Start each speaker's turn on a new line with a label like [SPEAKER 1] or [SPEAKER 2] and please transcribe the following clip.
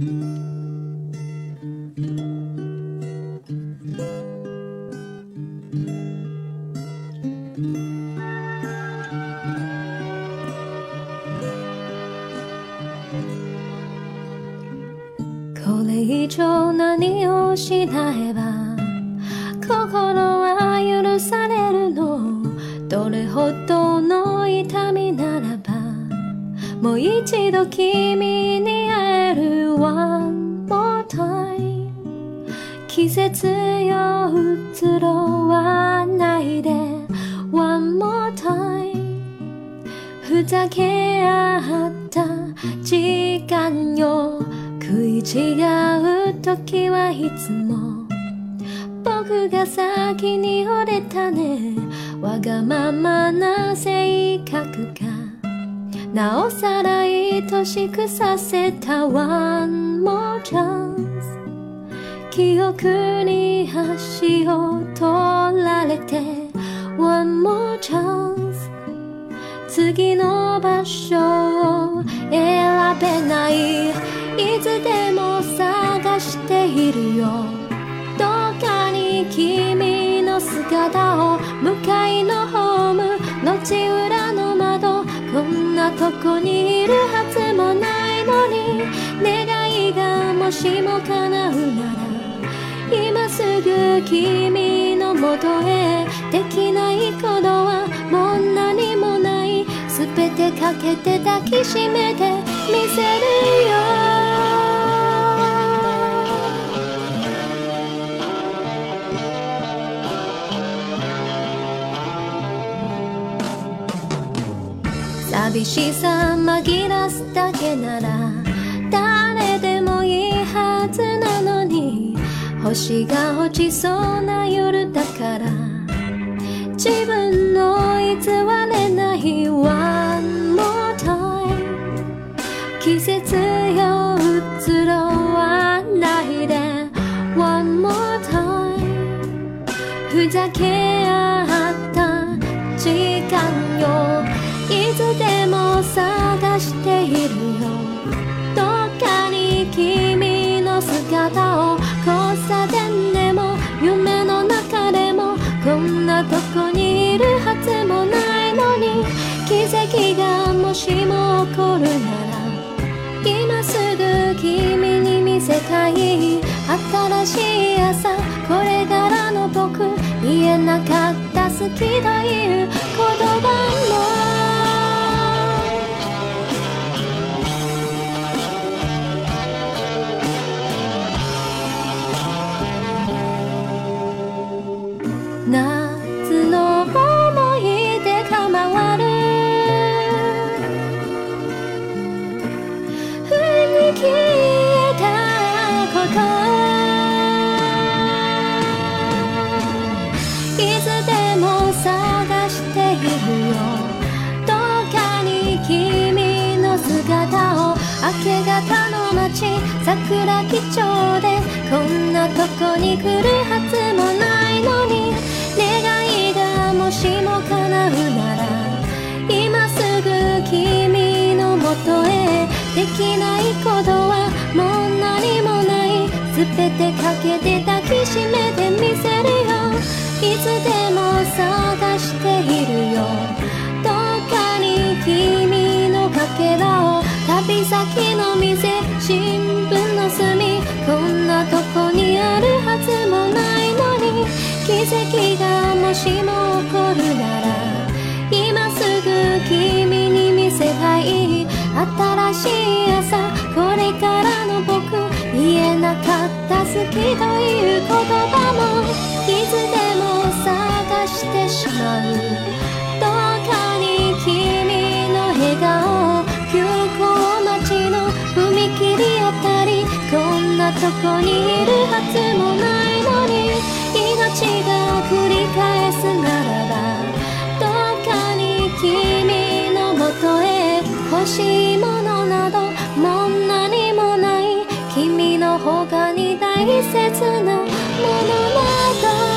[SPEAKER 1] これ以上何をしないば心は許されるの。どれほど一度君に会える One more time 季節よ移ろわないで。One more time ふざけ合った。時間よ。食い違う時はいつも。僕が先に惚れたね。わがままな性格がなおさら愛しくさせた One more chance 記憶に橋を取られて One more chance 次の場所を選べない。いつでも探しているよ。どっかに君の姿をここにいるはずもないのに願いがもしも叶うなら今すぐ君のもとへ。できないことはもう何もない。全てかけて抱きしめてみせるよ。寂しさ紛らすだけなら誰でもいいはずなのに星が落ちそうな夜だから。自分の偽れない One more time 季節よ移ろわないで。One more time ふざけたい新しい朝これからの僕言えなかった好きという言葉も夏いつでも探しているよどっかに君の姿を明け方の街桜木町でこんなとこに来るはずもないのに願いがもしも叶うなら今すぐ君のもとへできないことはもうない全てかけて抱きしめてみせるよ。いつでも探しているよ。どっかに君のかけらを。旅先の店新聞の隅。こんなとこにあるはずもないのに。奇跡がもしも起こるなら。今すぐ君に見せたい。新しい朝これから好きという言葉もいつでも探してしまうどっかに君の笑顔急行待ちの踏切あたりこんなとこにいるはずもないのに命が繰り返すならばどっかに君のもとへ欲しいもの他に大切なものなど